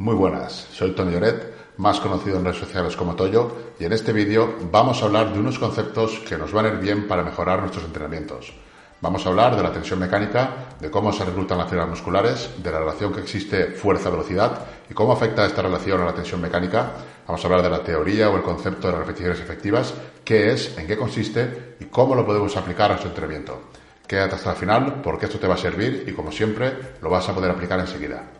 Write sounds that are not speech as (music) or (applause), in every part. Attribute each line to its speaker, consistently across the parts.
Speaker 1: Muy buenas, soy Tony Lloret, más conocido en redes sociales como Toyo, y en este vídeo vamos a hablar de unos conceptos que nos van a ir bien para mejorar nuestros entrenamientos. Vamos a hablar de la tensión mecánica, de cómo se reclutan las fibras musculares, de la relación que existe fuerza-velocidad y cómo afecta esta relación a la tensión mecánica. Vamos a hablar de la teoría o el concepto de las repeticiones efectivas, qué es, en qué consiste y cómo lo podemos aplicar a nuestro entrenamiento. Quédate hasta el final porque esto te va a servir y como siempre lo vas a poder aplicar enseguida.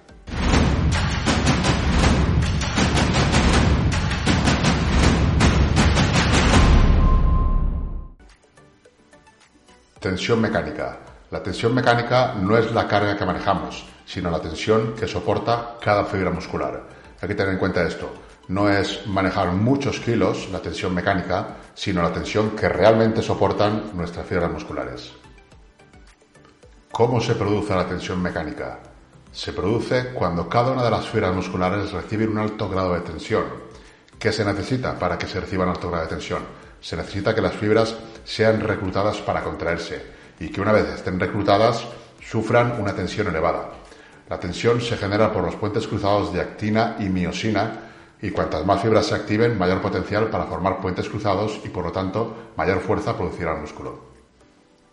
Speaker 1: Tensión mecánica. La tensión mecánica no es la carga que manejamos, sino la tensión que soporta cada fibra muscular. Hay que tener en cuenta esto. No es manejar muchos kilos la tensión mecánica, sino la tensión que realmente soportan nuestras fibras musculares. ¿Cómo se produce la tensión mecánica? Se produce cuando cada una de las fibras musculares recibe un alto grado de tensión. ¿Qué se necesita para que se reciba un alto grado de tensión? Se necesita que las fibras sean reclutadas para contraerse y que una vez estén reclutadas sufran una tensión elevada. La tensión se genera por los puentes cruzados de actina y miosina y cuantas más fibras se activen, mayor potencial para formar puentes cruzados y por lo tanto mayor fuerza producirá el músculo.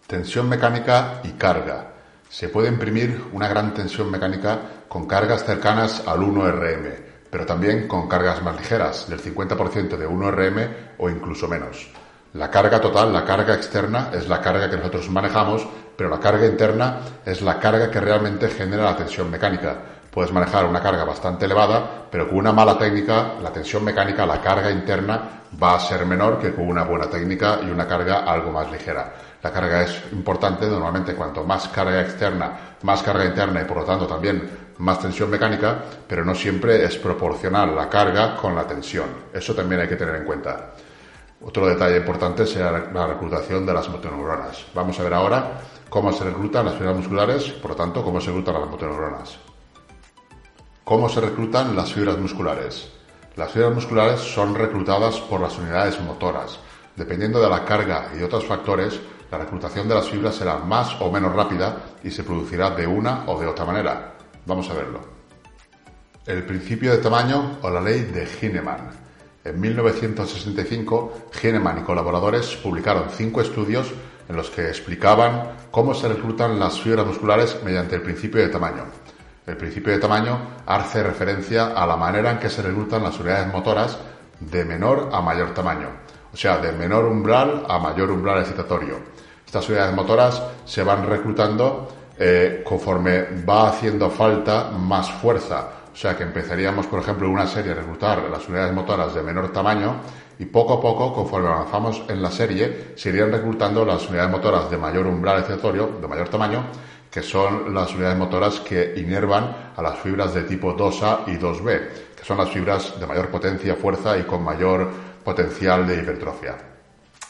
Speaker 1: Tensión mecánica y carga. Se puede imprimir una gran tensión mecánica con cargas cercanas al 1 RM, pero también con cargas más ligeras, del 50% de 1 RM o incluso menos. La carga total, la carga externa, es la carga que nosotros manejamos, pero la carga interna es la carga que realmente genera la tensión mecánica. Puedes manejar una carga bastante elevada, pero con una mala técnica, la tensión mecánica, la carga interna, va a ser menor que con una buena técnica y una carga algo más ligera. La carga es importante, normalmente cuanto más carga externa, más carga interna y por lo tanto también más tensión mecánica, pero no siempre es proporcional la carga con la tensión. Eso también hay que tener en cuenta. Otro detalle importante será la reclutación de las motoneuronas. Vamos a ver ahora cómo se reclutan las fibras musculares, por lo tanto, cómo se reclutan las motoneuronas. ¿Cómo se reclutan las fibras musculares? Las fibras musculares son reclutadas por las unidades motoras. Dependiendo de la carga y otros factores, la reclutación de las fibras será más o menos rápida y se producirá de una o de otra manera. Vamos a verlo. El principio de tamaño o la ley de Hineman. En 1965, Hineman y colaboradores publicaron cinco estudios en los que explicaban cómo se reclutan las fibras musculares mediante el principio de tamaño. El principio de tamaño hace referencia a la manera en que se reclutan las unidades motoras de menor a mayor tamaño, o sea, de menor umbral a mayor umbral excitatorio. Estas unidades motoras se van reclutando eh, conforme va haciendo falta más fuerza. O sea que empezaríamos, por ejemplo, una serie a reclutar las unidades motoras de menor tamaño y poco a poco, conforme avanzamos en la serie, se irían reclutando las unidades motoras de mayor umbral excitatorio, de mayor tamaño, que son las unidades motoras que inervan a las fibras de tipo 2A y 2B, que son las fibras de mayor potencia, fuerza y con mayor potencial de hipertrofia.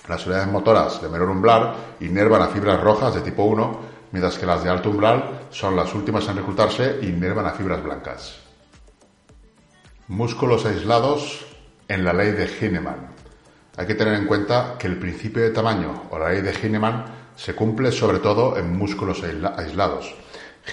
Speaker 1: Las unidades motoras de menor umbral inervan a fibras rojas de tipo 1 mientras que las de alto umbral son las últimas en reclutarse y inervan a fibras blancas. Músculos aislados en la ley de Hineman. Hay que tener en cuenta que el principio de tamaño o la ley de Hineman se cumple sobre todo en músculos aislados.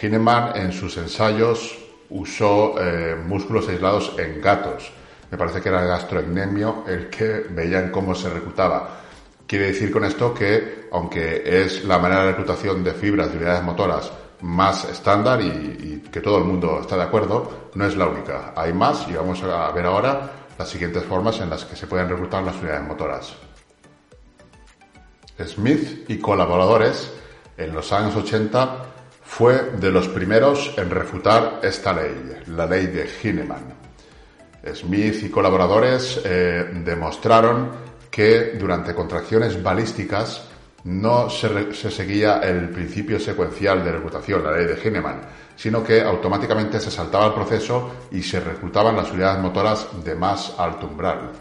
Speaker 1: Hineman en sus ensayos usó eh, músculos aislados en gatos. Me parece que era el el que veían cómo se reclutaba Quiere decir con esto que, aunque es la manera de reclutación de fibras de unidades motoras más estándar y, que todo el mundo está de acuerdo, no es la única. Hay más y vamos a ver ahora las siguientes formas en las que se pueden reclutar las unidades motoras. Smith y colaboradores en los años 80 fue de los primeros en refutar esta ley, la ley de Hineman. Smith y colaboradores eh, demostraron que durante contracciones balísticas no se, seguía el principio secuencial de reclutación, la ley de Hineman, sino que automáticamente se saltaba el proceso y se reclutaban las unidades motoras de más alto umbral.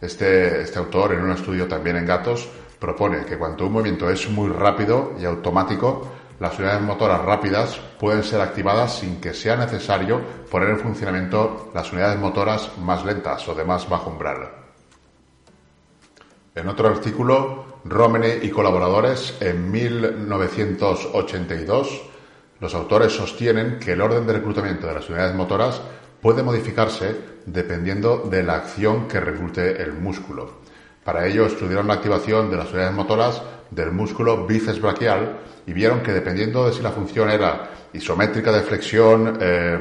Speaker 1: Este, este autor, en un estudio también en gatos, propone que cuando un movimiento es muy rápido y automático, las unidades motoras rápidas pueden ser activadas sin que sea necesario poner en funcionamiento las unidades motoras más lentas o de más bajo umbral. En otro artículo, Romney y colaboradores, en 1982, los autores sostienen que el orden de reclutamiento de las unidades motoras puede modificarse dependiendo de la acción que reclute el músculo. Para ello estudiaron la activación de las unidades motoras del músculo bíceps braquial y vieron que dependiendo de si la función era isométrica de flexión, eh,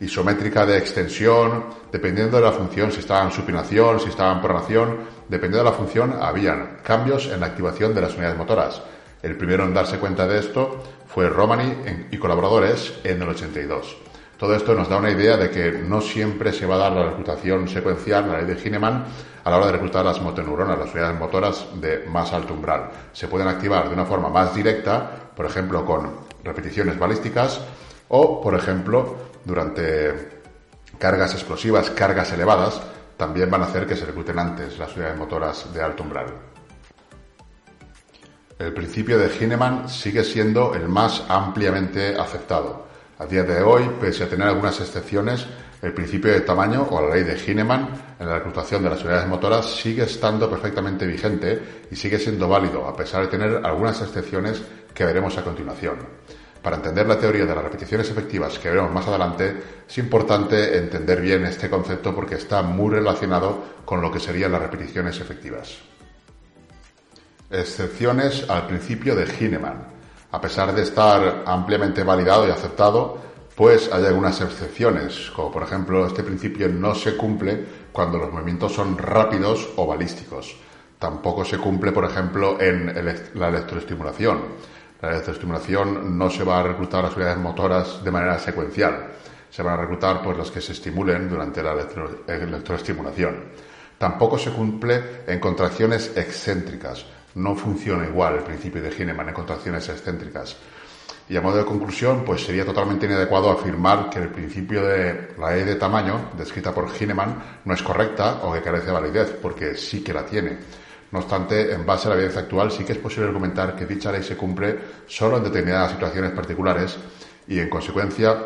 Speaker 1: isométrica de extensión, dependiendo de la función, si estaba en supinación, si estaba en pronación, dependiendo de la función, habían cambios en la activación de las unidades motoras. El primero en darse cuenta de esto fue Romani y colaboradores en el 82. Todo esto nos da una idea de que no siempre se va a dar la reclutación secuencial, la ley de Hineman, a la hora de reclutar las motoneuronas, las unidades motoras de más alto umbral. Se pueden activar de una forma más directa, por ejemplo, con repeticiones balísticas o, por ejemplo, durante cargas explosivas, cargas elevadas, también van a hacer que se recluten antes las unidades motoras de alto umbral. El principio de Hineman sigue siendo el más ampliamente aceptado. A día de hoy, pese a tener algunas excepciones, el principio de tamaño o la ley de Hineman en la reclutación de las unidades motoras sigue estando perfectamente vigente y sigue siendo válido, a pesar de tener algunas excepciones que veremos a continuación. Para entender la teoría de las repeticiones efectivas que veremos más adelante, es importante entender bien este concepto porque está muy relacionado con lo que serían las repeticiones efectivas. Excepciones al principio de Hineman. A pesar de estar ampliamente validado y aceptado, pues hay algunas excepciones, como por ejemplo este principio no se cumple cuando los movimientos son rápidos o balísticos. Tampoco se cumple, por ejemplo, en la electroestimulación la electroestimulación no se va a reclutar las unidades motoras de manera secuencial. Se van a reclutar pues las que se estimulen durante la electroestimulación. Tampoco se cumple en contracciones excéntricas. No funciona igual el principio de Hineman en contracciones excéntricas. Y a modo de conclusión, pues sería totalmente inadecuado afirmar que el principio de la E de tamaño, descrita por Hineman, no es correcta o que carece de validez, porque sí que la tiene. No obstante, en base a la evidencia actual, sí que es posible argumentar que dicha ley se cumple solo en determinadas situaciones particulares y, en consecuencia,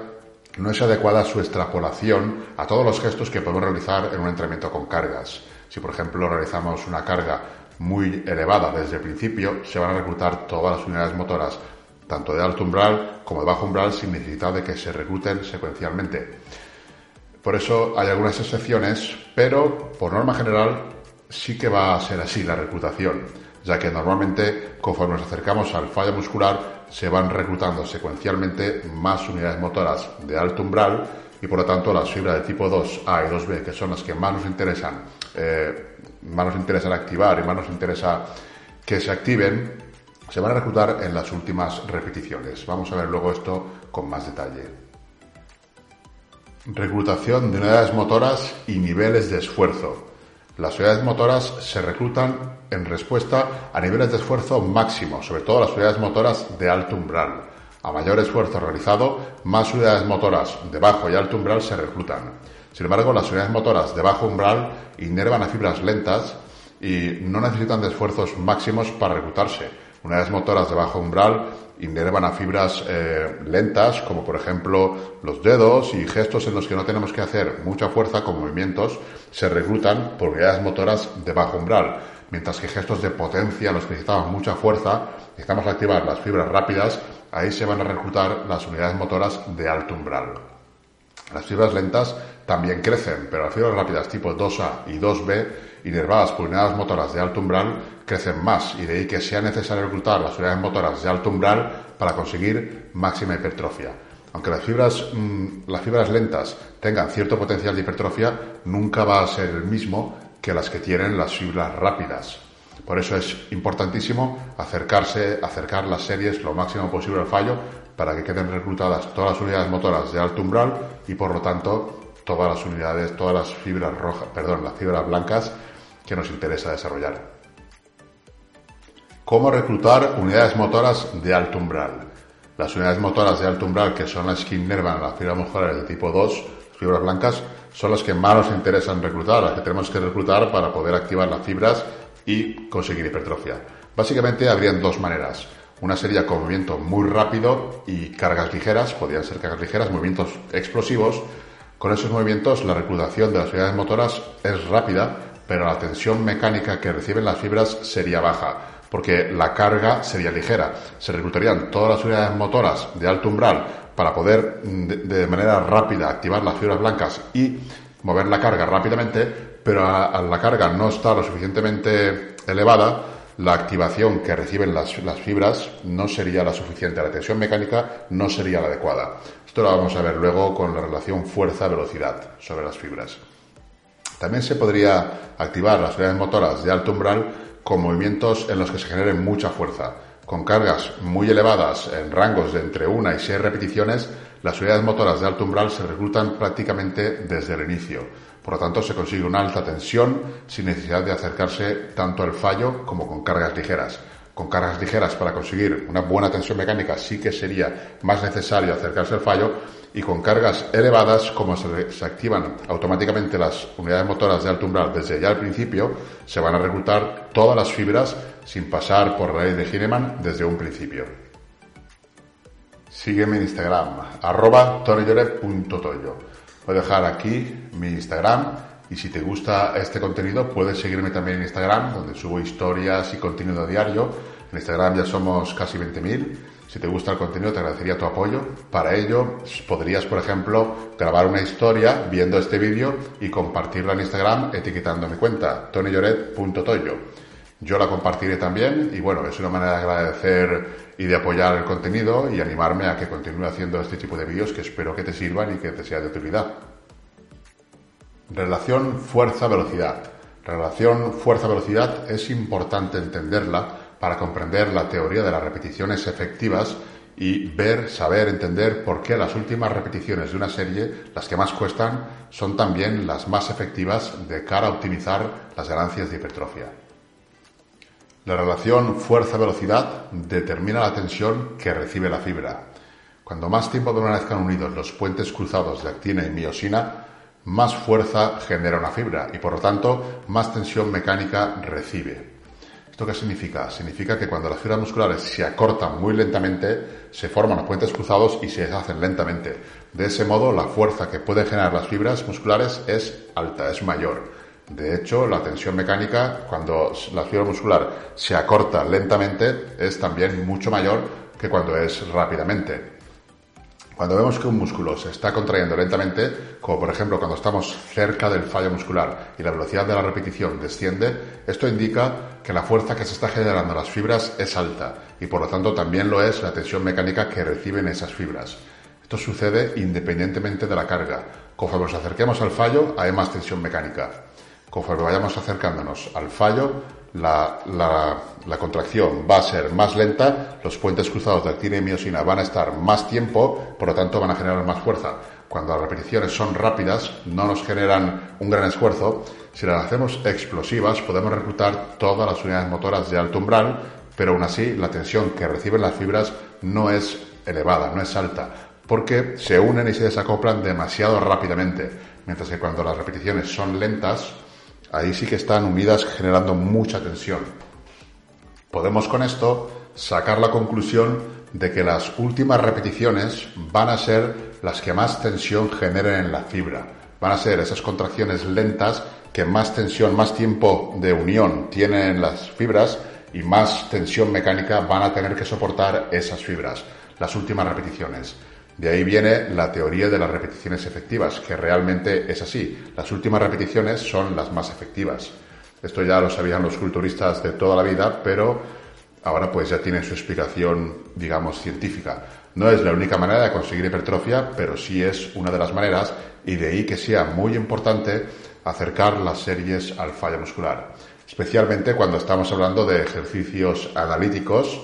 Speaker 1: no es adecuada su extrapolación a todos los gestos que podemos realizar en un entrenamiento con cargas. Si, por ejemplo, realizamos una carga muy elevada desde el principio, se van a reclutar todas las unidades motoras, tanto de alto umbral como de bajo umbral, sin necesidad de que se recluten secuencialmente. Por eso hay algunas excepciones, pero por norma general sí que va a ser así la reclutación, ya que normalmente conforme nos acercamos al fallo muscular se van reclutando secuencialmente más unidades motoras de alto umbral y por lo tanto las fibras de tipo 2A y 2B, que son las que más nos interesan, eh, más nos interesan activar y más nos interesa que se activen, se van a reclutar en las últimas repeticiones. Vamos a ver luego esto con más detalle. Reclutación de unidades motoras y niveles de esfuerzo. Las unidades motoras se reclutan en respuesta a niveles de esfuerzo máximo, sobre todo las unidades motoras de alto umbral. A mayor esfuerzo realizado, más unidades motoras de bajo y alto umbral se reclutan. Sin embargo, las unidades motoras de bajo umbral inervan a fibras lentas y no necesitan de esfuerzos máximos para reclutarse. Unidades motoras de bajo umbral inervan a fibras eh, lentas, como por ejemplo los dedos y gestos en los que no tenemos que hacer mucha fuerza con movimientos, se reclutan por unidades motoras de bajo umbral, mientras que gestos de potencia en los que necesitamos mucha fuerza, necesitamos activar las fibras rápidas, ahí se van a reclutar las unidades motoras de alto umbral. Las fibras lentas también crecen, pero las fibras rápidas tipo 2A y 2B, inervadas por unidades motoras de alto umbral, crecen más y de ahí que sea necesario reclutar las unidades motoras de alto umbral para conseguir máxima hipertrofia. Aunque las fibras, mm, las fibras lentas tengan cierto potencial de hipertrofia, nunca va a ser el mismo que las que tienen las fibras rápidas. Por eso es importantísimo acercarse, acercar las series lo máximo posible al fallo para que queden reclutadas todas las unidades motoras de alto umbral y por lo tanto todas las unidades, todas las fibras rojas, perdón, las fibras blancas que nos interesa desarrollar. ¿Cómo reclutar unidades motoras de alto umbral? Las unidades motoras de alto umbral, que son las que inervan las fibras musculares de tipo 2, fibras blancas, son las que más nos interesan reclutar, las que tenemos que reclutar para poder activar las fibras y conseguir hipertrofia. Básicamente habrían dos maneras. Una sería con movimiento muy rápido y cargas ligeras, podrían ser cargas ligeras, movimientos explosivos. Con esos movimientos la reclutación de las unidades motoras es rápida, pero la tensión mecánica que reciben las fibras sería baja porque la carga sería ligera. Se reclutarían todas las unidades motoras de alto umbral para poder mm, de, manera rápida activar las fibras blancas y mover la carga rápidamente, pero a, la carga no está lo suficientemente elevada, la activación que reciben las, las, fibras no sería la suficiente, la tensión mecánica no sería la adecuada. Esto lo vamos a ver luego con la relación fuerza-velocidad sobre las fibras. También se podría activar las unidades motoras de alto umbral con movimientos en los que se genere mucha fuerza. Con cargas muy elevadas en rangos de entre 1 y 6 repeticiones, las unidades motoras de alto umbral se reclutan prácticamente desde el inicio. Por lo tanto, se consigue una alta tensión sin necesidad de acercarse tanto al fallo como con cargas ligeras con cargas ligeras para conseguir una buena tensión mecánica sí que sería más necesario acercarse al fallo y con cargas elevadas, como se, activan automáticamente las unidades motoras de alto umbral desde ya al principio, se van a reclutar todas las fibras sin pasar por la ley de Hineman desde un principio. Sígueme en Instagram, arroba Voy a dejar aquí mi Instagram y si te gusta este contenido, puedes seguirme también en Instagram, donde subo historias y contenido diario. En Instagram ya somos casi 20.000. Si te gusta el contenido, te agradecería tu apoyo. Para ello, podrías, por ejemplo, grabar una historia viendo este vídeo y compartirla en Instagram etiquetando mi cuenta, tonyloret.toyo. Yo la compartiré también y bueno, es una manera de agradecer y de apoyar el contenido y animarme a que continúe haciendo este tipo de vídeos que espero que te sirvan y que te sea de utilidad. Relación fuerza-velocidad. Relación fuerza-velocidad es importante entenderla para comprender la teoría de las repeticiones efectivas y ver, saber, entender por qué las últimas repeticiones de una serie, las que más cuestan, son también las más efectivas de cara a optimizar las ganancias de hipertrofia. La relación fuerza-velocidad determina la tensión que recibe la fibra. Cuando más tiempo permanezcan unidos los puentes cruzados de actina y miosina, más fuerza genera una fibra y por lo tanto más tensión mecánica recibe. ¿Esto qué significa? Significa que cuando las fibras musculares se acortan muy lentamente, se forman los puentes cruzados y se deshacen lentamente. De ese modo, la fuerza que pueden generar las fibras musculares es alta, es mayor. De hecho, la tensión mecánica, cuando la fibra muscular se acorta lentamente, es también mucho mayor que cuando es rápidamente. Cuando vemos que un músculo se está contrayendo lentamente, como por ejemplo cuando estamos cerca del fallo muscular y la velocidad de la repetición desciende, esto indica que la fuerza que se está generando en las fibras es alta y por lo tanto también lo es la tensión mecánica que reciben esas fibras. Esto sucede independientemente de la carga. Conforme nos acerquemos al fallo, hay más tensión mecánica. Conforme vayamos acercándonos al fallo, la, la, contracción va a ser más lenta, los puentes cruzados de actina y miosina van a estar más tiempo, por lo tanto van a generar más fuerza. Cuando las repeticiones son rápidas, no nos generan un gran esfuerzo. Si las hacemos explosivas, podemos reclutar todas las unidades motoras de alto umbral, pero aún así la tensión que reciben las fibras no es elevada, no es alta, porque se unen y se desacoplan demasiado rápidamente, mientras que cuando las repeticiones son lentas, Ahí sí que están unidas generando mucha tensión. Podemos con esto sacar la conclusión de que las últimas repeticiones van a ser las que más tensión generen en la fibra. Van a ser esas contracciones lentas que más tensión, más tiempo de unión tienen en las fibras y más tensión mecánica van a tener que soportar esas fibras, las últimas repeticiones. De ahí viene la teoría de las repeticiones efectivas, que realmente es así. Las últimas repeticiones son las más efectivas. Esto ya lo sabían los culturistas de toda la vida, pero ahora pues ya tiene su explicación, digamos, científica. No es la única manera de conseguir hipertrofia, pero sí es una de las maneras y de ahí que sea muy importante acercar las series al fallo muscular, especialmente cuando estamos hablando de ejercicios analíticos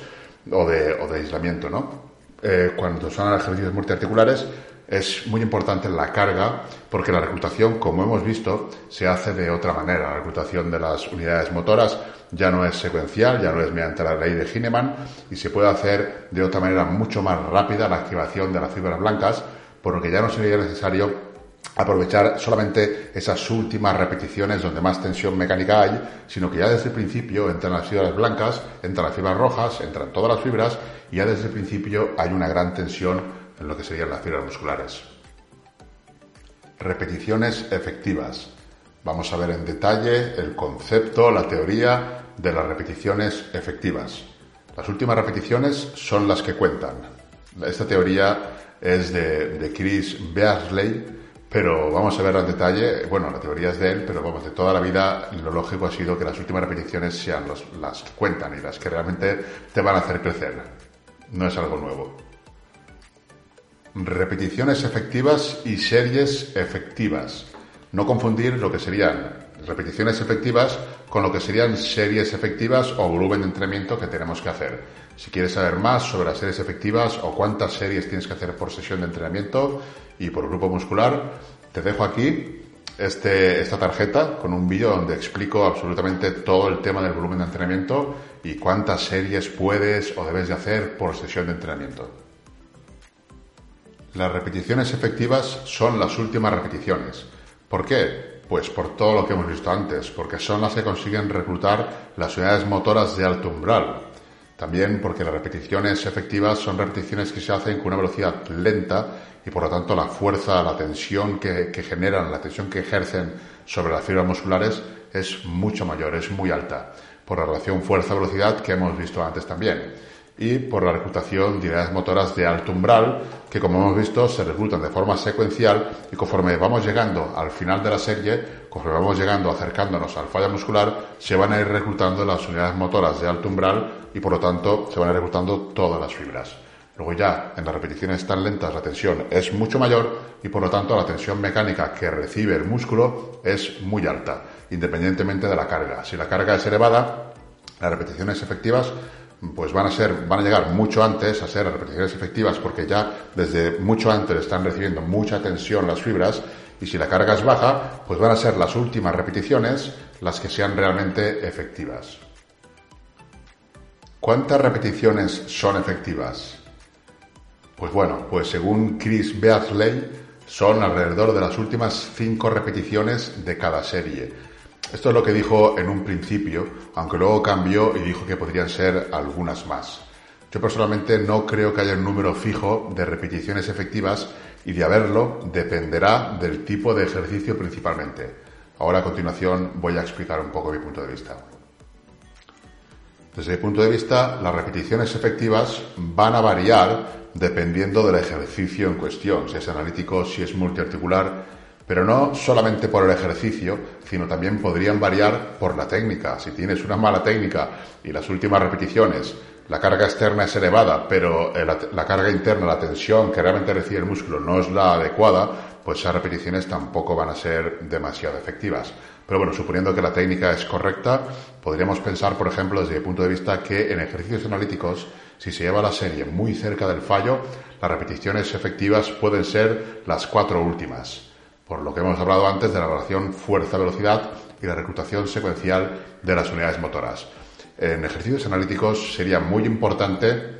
Speaker 1: o de, o de aislamiento, ¿no? Eh, cuando son ejercicios multiarticulares es muy importante la carga porque la reclutación, como hemos visto, se hace de otra manera. La reclutación de las unidades motoras ya no es secuencial, ya no es mediante la ley de Hineman y se puede hacer de otra manera mucho más rápida la activación de las fibras blancas, por lo que ya no sería necesario aprovechar solamente esas últimas repeticiones donde más tensión mecánica hay, sino que ya desde el principio entran las fibras blancas, entran las fibras rojas, entran todas las fibras y ya desde el principio hay una gran tensión en lo que serían las fibras musculares. Repeticiones efectivas. Vamos a ver en detalle el concepto, la teoría de las repeticiones efectivas. Las últimas repeticiones son las que cuentan. Esta teoría es de, Chris Beasley, pero vamos a verlo en detalle. Bueno, la teoría es de él, pero vamos, de toda la vida lo lógico ha sido que las últimas repeticiones sean las que cuentan y las que realmente te van a hacer crecer. No es algo nuevo. Repeticiones efectivas y series efectivas. No confundir lo que serían repeticiones efectivas con lo que serían series efectivas o volumen de entrenamiento que tenemos que hacer. Si quieres saber más sobre las series efectivas o cuántas series tienes que hacer por sesión de entrenamiento y por grupo muscular, te dejo aquí este, esta tarjeta con un vídeo donde explico absolutamente todo el tema del volumen de entrenamiento y cuántas series puedes o debes de hacer por sesión de entrenamiento. Las repeticiones efectivas son las últimas repeticiones. ¿Por qué? Pues por todo lo que hemos visto antes, porque son las que consiguen reclutar las unidades motoras de alto umbral. También porque las repeticiones efectivas son repeticiones que se hacen con una velocidad lenta y por lo tanto la fuerza, la tensión que, generan, la tensión que ejercen sobre las fibras musculares es mucho mayor, es muy alta, por la relación fuerza-velocidad que hemos visto antes también y por la reclutación de unidades motoras de alto umbral, que como hemos visto se reclutan de forma secuencial y conforme vamos llegando al final de la serie, conforme vamos llegando, acercándonos al fallo muscular, se van a ir reclutando las unidades motoras de alto umbral y por lo tanto se van a ir reclutando todas las fibras. Luego ya en las repeticiones tan lentas la tensión es mucho mayor y por lo tanto la tensión mecánica que recibe el músculo es muy alta, independientemente de la carga. Si la carga es elevada, las repeticiones efectivas pues van a ser, van a llegar mucho antes a ser repeticiones efectivas porque ya desde mucho antes están recibiendo mucha tensión las fibras y si la carga es baja, pues van a ser las últimas repeticiones las que sean realmente efectivas. ¿Cuántas repeticiones son efectivas? Pues bueno, pues según Chris Beasley son alrededor de las últimas cinco repeticiones de cada serie. Esto es lo que dijo en un principio, aunque luego cambió y dijo que podrían ser algunas más. Yo personalmente no creo que haya un número fijo de repeticiones efectivas y de haberlo dependerá del tipo de ejercicio principalmente. Ahora a continuación voy a explicar un poco mi punto de vista. Desde mi punto de vista, las repeticiones efectivas van a variar dependiendo del ejercicio en cuestión, si es analítico, si es multiarticular, pero no solamente por el ejercicio, sino también podrían variar por la técnica. Si tienes una mala técnica y las últimas repeticiones, la carga externa es elevada, pero eh, la, carga interna, la tensión que realmente recibe el músculo no es la adecuada, pues esas repeticiones tampoco van a ser demasiado efectivas. Pero bueno, suponiendo que la técnica es correcta, podríamos pensar, por ejemplo, desde el punto de vista que en ejercicios analíticos, si se lleva la serie muy cerca del fallo, las repeticiones efectivas pueden ser las cuatro últimas por lo que hemos hablado antes de la relación fuerza-velocidad y la reclutación secuencial de las unidades motoras. En ejercicios analíticos sería muy importante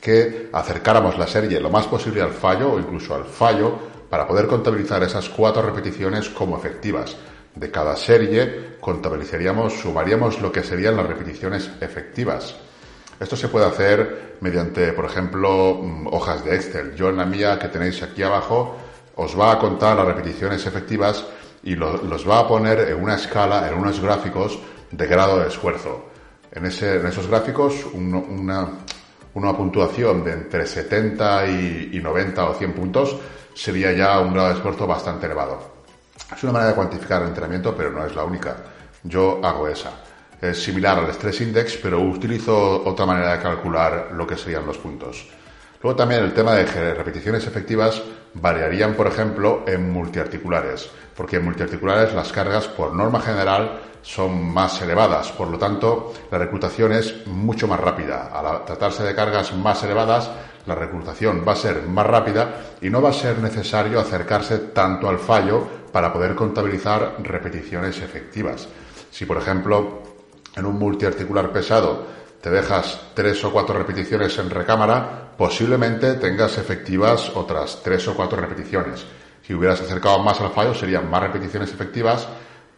Speaker 1: que acercáramos la serie lo más posible al fallo o incluso al fallo para poder contabilizar esas cuatro repeticiones como efectivas. De cada serie contabilizaríamos, sumaríamos lo que serían las repeticiones efectivas. Esto se puede hacer mediante, por ejemplo, mm, hojas de Excel. Yo en la mía que tenéis aquí abajo os va a contar las repeticiones efectivas y los va a poner en una escala, en unos gráficos de grado de esfuerzo. En, esos gráficos, una, puntuación de entre 70 y, 90 o 100 puntos sería ya un grado de esfuerzo bastante elevado. Es una manera de cuantificar el entrenamiento, pero no es la única. Yo hago esa. Es similar al Stress Index, pero utilizo otra manera de calcular lo que serían los puntos. Luego también el tema de repeticiones efectivas variarían, por ejemplo, en multiarticulares, porque en multiarticulares las cargas, por norma general, son más elevadas, por lo tanto, la reclutación es mucho más rápida. Al tratarse de cargas más elevadas, la reclutación va a ser más rápida y no va a ser necesario acercarse tanto al fallo para poder contabilizar repeticiones efectivas. Si, por ejemplo, en un multiarticular pesado te dejas tres o cuatro repeticiones en recámara, posiblemente tengas efectivas otras tres o cuatro repeticiones. Si hubieras acercado más al fallo, serían más repeticiones efectivas,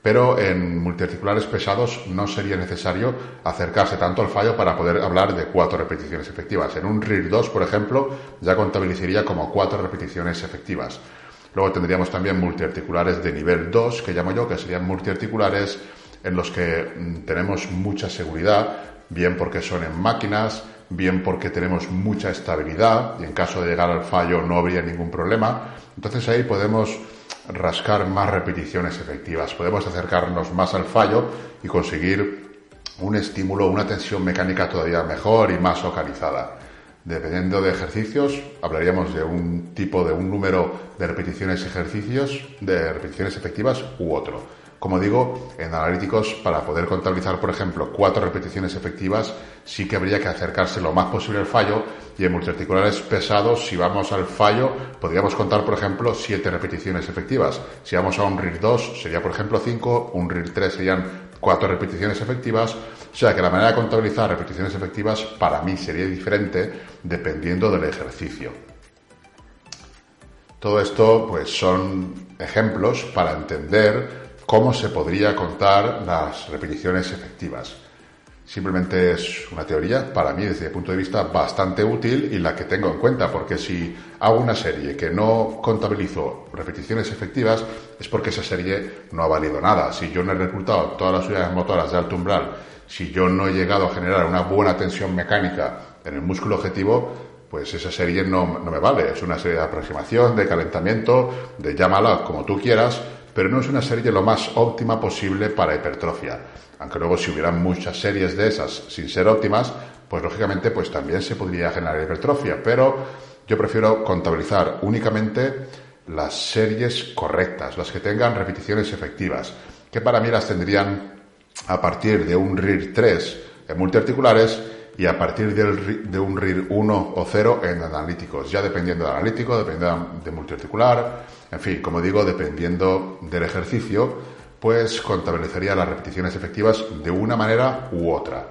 Speaker 1: pero en multiarticulares pesados no sería necesario acercarse tanto al fallo para poder hablar de cuatro repeticiones efectivas. En un RIR 2, por ejemplo, ya contabilizaría como cuatro repeticiones efectivas. Luego tendríamos también multiarticulares de nivel 2, que llamo yo, que serían multiarticulares en los que mm, tenemos mucha seguridad, bien porque son en máquinas, bien porque tenemos mucha estabilidad y en caso de llegar al fallo no habría ningún problema. Entonces ahí podemos rascar más repeticiones efectivas, podemos acercarnos más al fallo y conseguir un estímulo, una tensión mecánica todavía mejor y más localizada. Dependiendo de ejercicios, hablaríamos de un tipo de un número de repeticiones ejercicios, de repeticiones efectivas u otro. Como digo, en analíticos, para poder contabilizar, por ejemplo, cuatro repeticiones efectivas, sí que habría que acercarse lo más posible al fallo y en multiarticulares pesados, si vamos al fallo, podríamos contar, por ejemplo, siete repeticiones efectivas. Si vamos a un RIR 2, sería, por ejemplo, cinco, un RIR 3 serían cuatro repeticiones efectivas, o sea que la manera de contabilizar repeticiones efectivas para mí sería diferente dependiendo del ejercicio. Todo esto pues son ejemplos para entender cómo se podría contar las repeticiones efectivas. Simplemente es una teoría, para mí, desde mi punto de vista, bastante útil y la que tengo en cuenta, porque si hago una serie que no contabilizo repeticiones efectivas, es porque esa serie no ha valido nada. Si yo no he reclutado todas las unidades motoras de alto umbral, si yo no he llegado a generar una buena tensión mecánica en el músculo objetivo, pues esa serie no, no me vale. Es una serie de aproximación, de calentamiento, de llámala como tú quieras, pero no es una serie lo más óptima posible para hipertrofia. Aunque luego si hubieran muchas series de esas sin ser óptimas, pues lógicamente pues también se podría generar hipertrofia, pero yo prefiero contabilizar únicamente las series correctas, las que tengan repeticiones efectivas, que para mí las tendrían a partir de un RIR 3 en multiarticulares y a partir de un RIR 1 o 0 en analíticos, ya dependiendo del analítico, dependiendo de multiarticular, en fin, como digo, dependiendo del ejercicio, pues contabilizaría las repeticiones efectivas de una manera u otra.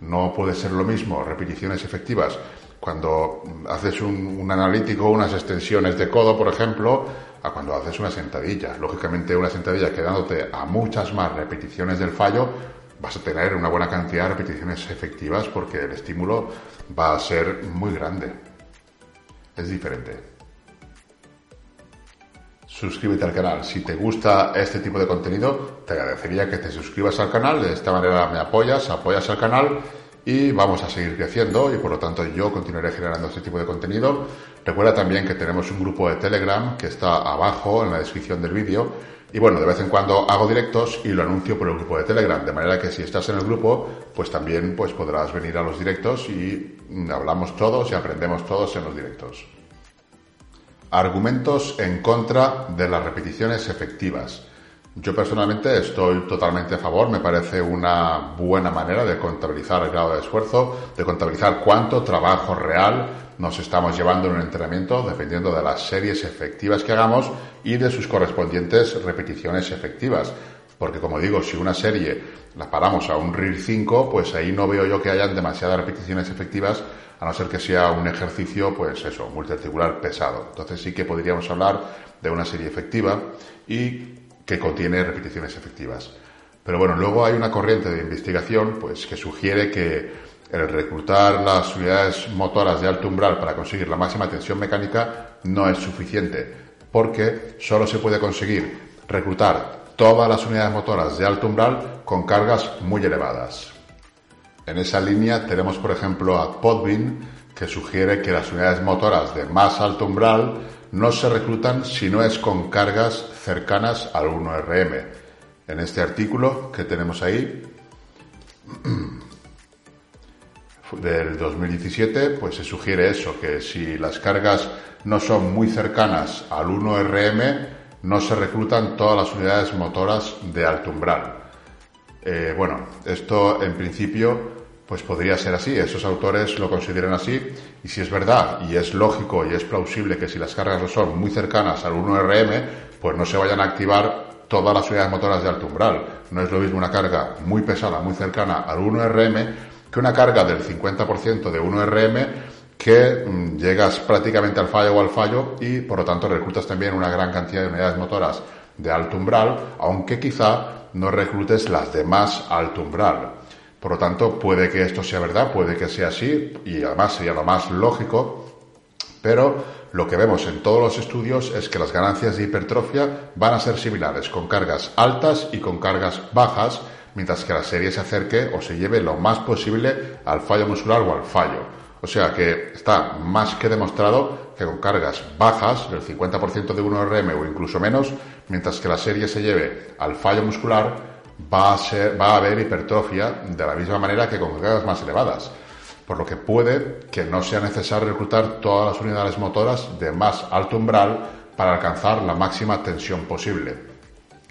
Speaker 1: No puede ser lo mismo repeticiones efectivas cuando haces un analítico, unas extensiones de codo, por ejemplo, a cuando haces una sentadilla. Lógicamente, una sentadilla quedándote a muchas más repeticiones del fallo, vas a tener una buena cantidad de repeticiones efectivas porque el estímulo va a ser muy grande. Es diferente. Suscríbete al canal. Si te gusta este tipo de contenido, te agradecería que te suscribas al canal. De esta manera me apoyas, apoyas al canal y vamos a seguir creciendo y por lo tanto yo continuaré generando este tipo de contenido. Recuerda también que tenemos un grupo de Telegram que está abajo en la descripción del vídeo y bueno, de vez en cuando hago directos y lo anuncio por el grupo de Telegram, de manera que si estás en el grupo, pues también pues podrás venir a los directos y hablamos todos y aprendemos todos en los directos. Argumentos en contra de las repeticiones efectivas. Yo personalmente estoy totalmente a favor, me parece una buena manera de contabilizar el grado de esfuerzo, de contabilizar cuánto trabajo real nos estamos llevando en un entrenamiento dependiendo de las series efectivas que hagamos y de sus correspondientes repeticiones efectivas. Porque como digo, si una serie la paramos a un RIR 5, pues ahí no veo yo que hayan demasiadas repeticiones efectivas, a no ser que sea un ejercicio, pues eso, multiarticular pesado. Entonces sí que podríamos hablar de una serie efectiva y que contiene repeticiones efectivas. Pero bueno, luego hay una corriente de investigación, pues que sugiere que el reclutar las unidades motoras de alto umbral para conseguir la máxima tensión mecánica no es suficiente, porque solo se puede conseguir reclutar todas las unidades motoras de alto umbral con cargas muy elevadas. En esa línea tenemos, por ejemplo, a Podvin, que sugiere que las unidades motoras de más alto umbral no se reclutan si no es con cargas cercanas al 1RM. En este artículo que tenemos ahí, (clears throat) del 2017, pues se sugiere eso, que si las cargas no son muy cercanas al 1RM, no se reclutan todas las unidades motoras de alto umbral. Eh, bueno, esto en principio pues podría ser así, esos autores lo consideran así, y si es verdad, y es lógico y es plausible que si las cargas no son muy cercanas al 1RM, pues no se vayan a activar todas las unidades motoras de alto umbral. No es lo mismo una carga muy pesada, muy cercana al 1RM, que una carga del 50% de 1RM que mm, llegas prácticamente al fallo o al fallo y por lo tanto reclutas también una gran cantidad de unidades motoras de alto umbral, aunque quizá no reclutes las de más alto umbral. Por lo tanto, puede que esto sea verdad, puede que sea así y además sería lo más lógico, pero lo que vemos en todos los estudios es que las ganancias de hipertrofia van a ser similares con cargas altas y con cargas bajas mientras que la serie se acerque o se lleve lo más posible al fallo muscular o al fallo. O sea que está más que demostrado que con cargas bajas, el 50% de 1RM o incluso menos, mientras que la serie se lleve al fallo muscular, va a, ser, va a haber hipertrofia de la misma manera que con cargas más elevadas. Por lo que puede que no sea necesario reclutar todas las unidades motoras de más alto umbral para alcanzar la máxima tensión posible,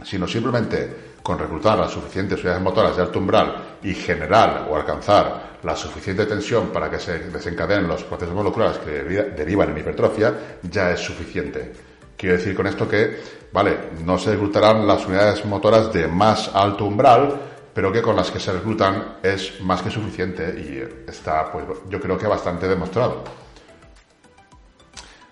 Speaker 1: sino simplemente con reclutar las suficientes unidades motoras de alto umbral y generar o alcanzar la suficiente tensión para que se desencadenen los procesos moleculares que derivan en hipertrofia, ya es suficiente. Quiero decir con esto que, vale, no se reclutarán las unidades motoras de más alto umbral, pero que con las que se reclutan es más que suficiente y está, pues yo creo que bastante demostrado.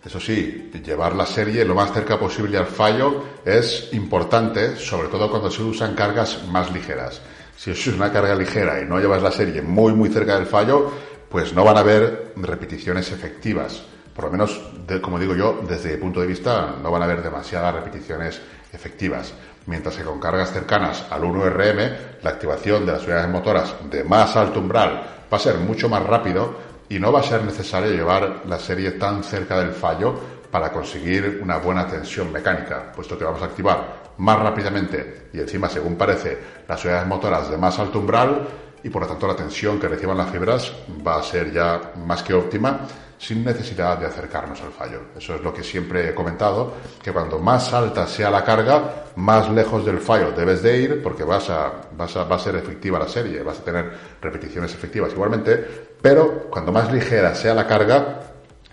Speaker 1: Eso sí, llevar la serie lo más cerca posible al fallo es importante, sobre todo cuando se usan cargas más ligeras. Si es una carga ligera y no llevas la serie muy muy cerca del fallo, pues no van a haber repeticiones efectivas. Por lo menos, como digo yo, desde mi punto de vista, no van a haber demasiadas repeticiones efectivas. Mientras que con cargas cercanas al 1RM, la activación de las unidades motoras de más alto umbral va a ser mucho más rápido y no va a ser necesario llevar la serie tan cerca del fallo para conseguir una buena tensión mecánica, puesto que vamos a activar más rápidamente y encima, según parece, las unidades motoras de más alto umbral y por lo tanto la tensión que reciban las fibras va a ser ya más que óptima sin necesidad de acercarnos al fallo. Eso es lo que siempre he comentado, que cuando más alta sea la carga, más lejos del fallo debes de ir porque vas a, vas a, va a ser efectiva la serie, vas a tener repeticiones efectivas igualmente, pero cuando más ligera sea la carga,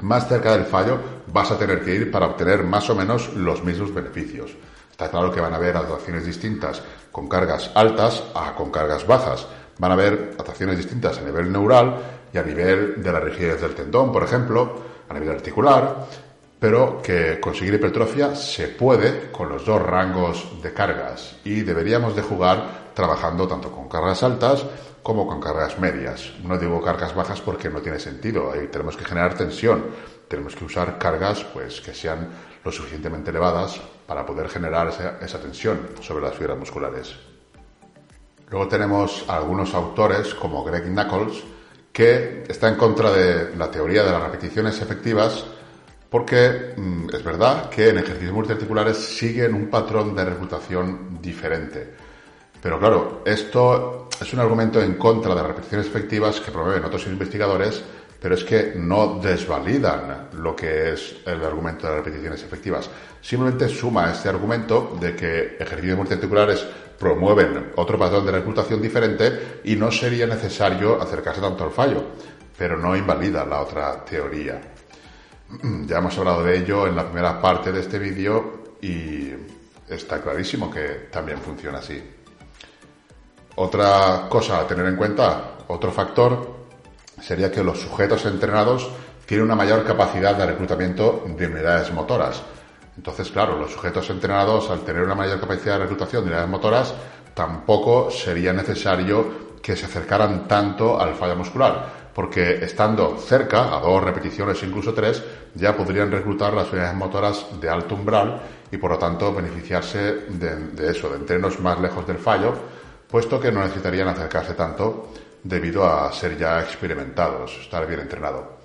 Speaker 1: más cerca del fallo vas a tener que ir para obtener más o menos los mismos beneficios. Está claro que van a haber actuaciones distintas con cargas altas a con cargas bajas. Van a haber actuaciones distintas a nivel neural y a nivel de la rigidez del tendón, por ejemplo, a nivel articular, pero que conseguir hipertrofia se puede con los dos rangos de cargas y deberíamos de jugar trabajando tanto con cargas altas como con cargas medias. No digo cargas bajas porque no tiene sentido, ahí tenemos que generar tensión, tenemos que usar cargas pues que sean lo suficientemente elevadas para poder generar esa, tensión sobre las fibras musculares. Luego tenemos algunos autores como Greg Knuckles que está en contra de la teoría de las repeticiones efectivas porque mm, es verdad que en ejercicios multiarticulares siguen un patrón de reclutación diferente. Pero claro, esto es un argumento en contra de las repeticiones efectivas que promueven otros investigadores, pero es que no desvalidan lo que es el argumento de las repeticiones efectivas. Simplemente suma este argumento de que ejercicios multiarticulares promueven otro patrón de reclutación diferente y no sería necesario acercarse tanto al fallo, pero no invalida la otra teoría. Ya hemos hablado de ello en la primera parte de este vídeo y está clarísimo que también funciona así. Otra cosa a tener en cuenta, otro factor, sería que los sujetos entrenados tienen una mayor capacidad de reclutamiento de unidades motoras entonces, claro, los sujetos entrenados, al tener una mayor capacidad de reclutación de unidades motoras, tampoco sería necesario que se acercaran tanto al fallo muscular, porque estando cerca, a dos repeticiones, incluso tres, ya podrían reclutar las unidades motoras de alto umbral y por lo tanto beneficiarse de, de eso, de entrenos más lejos del fallo, puesto que no necesitarían acercarse tanto debido a ser ya experimentados, estar bien entrenado.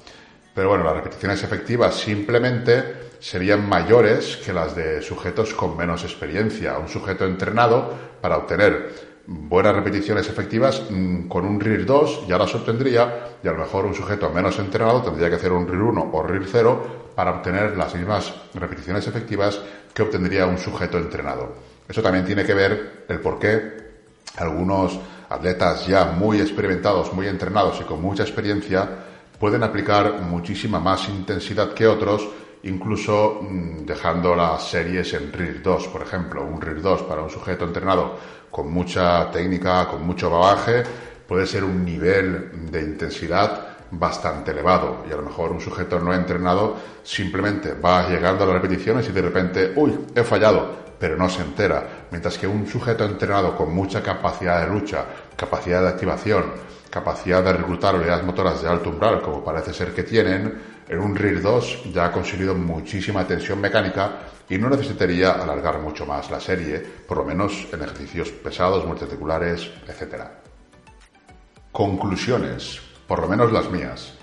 Speaker 1: Pero bueno, las repeticiones efectivas simplemente serían mayores que las de sujetos con menos experiencia. Un sujeto entrenado para obtener buenas repeticiones efectivas mm, con un RIR 2 ya las obtendría y a lo mejor un sujeto menos entrenado tendría que hacer un RIR 1 o RIR 0 para obtener las mismas repeticiones efectivas que obtendría un sujeto entrenado. Eso también tiene que ver el por qué algunos atletas ya muy experimentados, muy entrenados y con mucha experiencia pueden aplicar muchísima más intensidad que otros incluso mm, dejando las series en RIR 2, por ejemplo. Un RIR 2 para un sujeto entrenado con mucha técnica, con mucho bagaje, puede ser un nivel de intensidad bastante elevado y a lo mejor un sujeto no entrenado simplemente va llegando a las repeticiones y de repente, uy, he fallado, pero no se entera. Mientras que un sujeto entrenado con mucha capacidad de lucha, capacidad de activación, capacidad de reclutar unidades motoras de alto umbral, como parece ser que tienen, en un RIR 2 ya ha conseguido muchísima tensión mecánica y no necesitaría alargar mucho más la serie, por lo menos en ejercicios pesados, multiarticulares, etc. Conclusiones, por lo menos las mías.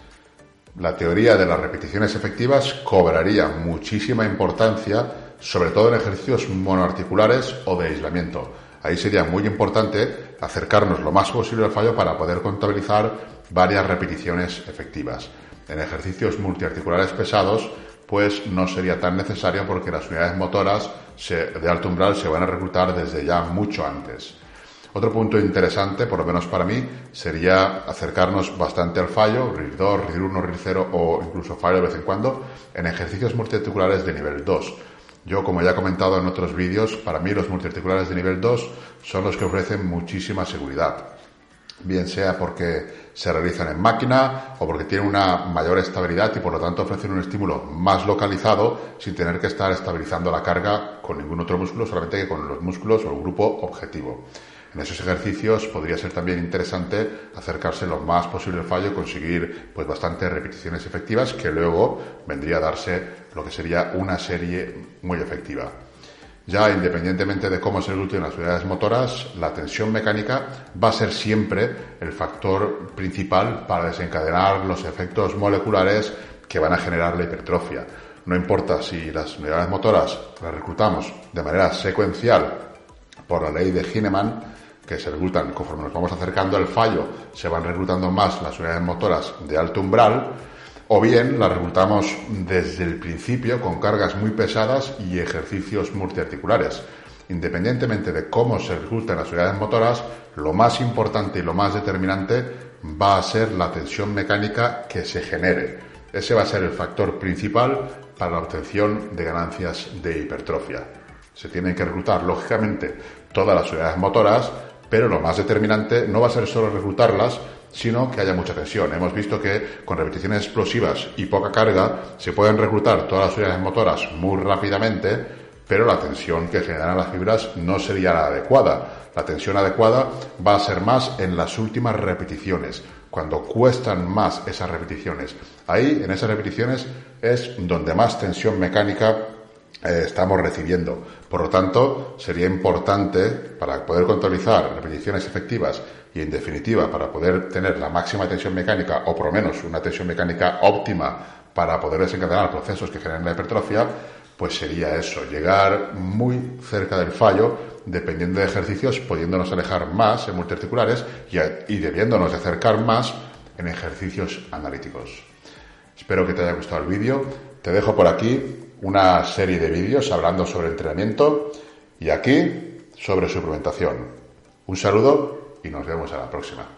Speaker 1: la teoría de las repeticiones efectivas cobraría muchísima importancia, sobre todo en ejercicios monoarticulares o de aislamiento. Ahí sería muy importante acercarnos lo más posible al fallo para poder contabilizar varias repeticiones efectivas. En ejercicios multiarticulares pesados, pues no sería tan necesario porque las unidades motoras de alto umbral se van a reclutar desde ya mucho antes. Otro punto interesante, por lo menos para mí, sería acercarnos bastante al fallo, RIR 2, RIR 1, RIR 0 o incluso fallo de vez en cuando, en ejercicios multiarticulares de nivel 2. Yo, como ya he comentado en otros vídeos, para mí los multiarticulares de nivel 2 son los que ofrecen muchísima seguridad. Bien sea porque se realizan en máquina o porque tienen una mayor estabilidad y por lo tanto ofrecen un estímulo más localizado sin tener que estar estabilizando la carga con ningún otro músculo, solamente que con los músculos o el grupo objetivo. En esos ejercicios podría ser también interesante acercarse lo más posible al fallo conseguir pues bastantes repeticiones efectivas que luego vendría a darse lo que sería una serie muy efectiva. Ya independientemente de cómo se gluten las unidades motoras, la tensión mecánica va a ser siempre el factor principal para desencadenar los efectos moleculares que van a generar la hipertrofia. No importa si las unidades motoras las reclutamos de manera secuencial por la ley de Hineman, que se reclutan conforme nos vamos acercando al fallo, se van reclutando más las unidades motoras de alto umbral, o bien las reclutamos desde el principio con cargas muy pesadas y ejercicios multiarticulares. Independientemente de cómo se reclutan las unidades motoras, lo más importante y lo más determinante va a ser la tensión mecánica que se genere. Ese va a ser el factor principal para la obtención de ganancias de hipertrofia. Se tienen que reclutar, lógicamente, todas las unidades motoras, pero lo más determinante no va a ser solo reclutarlas, sino que haya mucha tensión. Hemos visto que con repeticiones explosivas y poca carga se pueden reclutar todas las unidades motoras muy rápidamente, pero la tensión que generan las fibras no sería la adecuada. La tensión adecuada va a ser más en las últimas repeticiones, cuando cuestan más esas repeticiones. Ahí, en esas repeticiones, es donde más tensión mecánica eh, estamos recibiendo. Por lo tanto, sería importante para poder contabilizar repeticiones efectivas y, en definitiva, para poder tener la máxima tensión mecánica o por lo menos una tensión mecánica óptima para poder desencadenar procesos que generen la hipertrofia, pues sería eso, llegar muy cerca del fallo, dependiendo de ejercicios, pudiéndonos alejar más en multiarticulares y, y debiéndonos acercar más en ejercicios analíticos. Espero que te haya gustado el vídeo. Te dejo por aquí una serie de vídeos hablando sobre entrenamiento y aquí sobre suplementación. Un saludo y nos vemos a la próxima.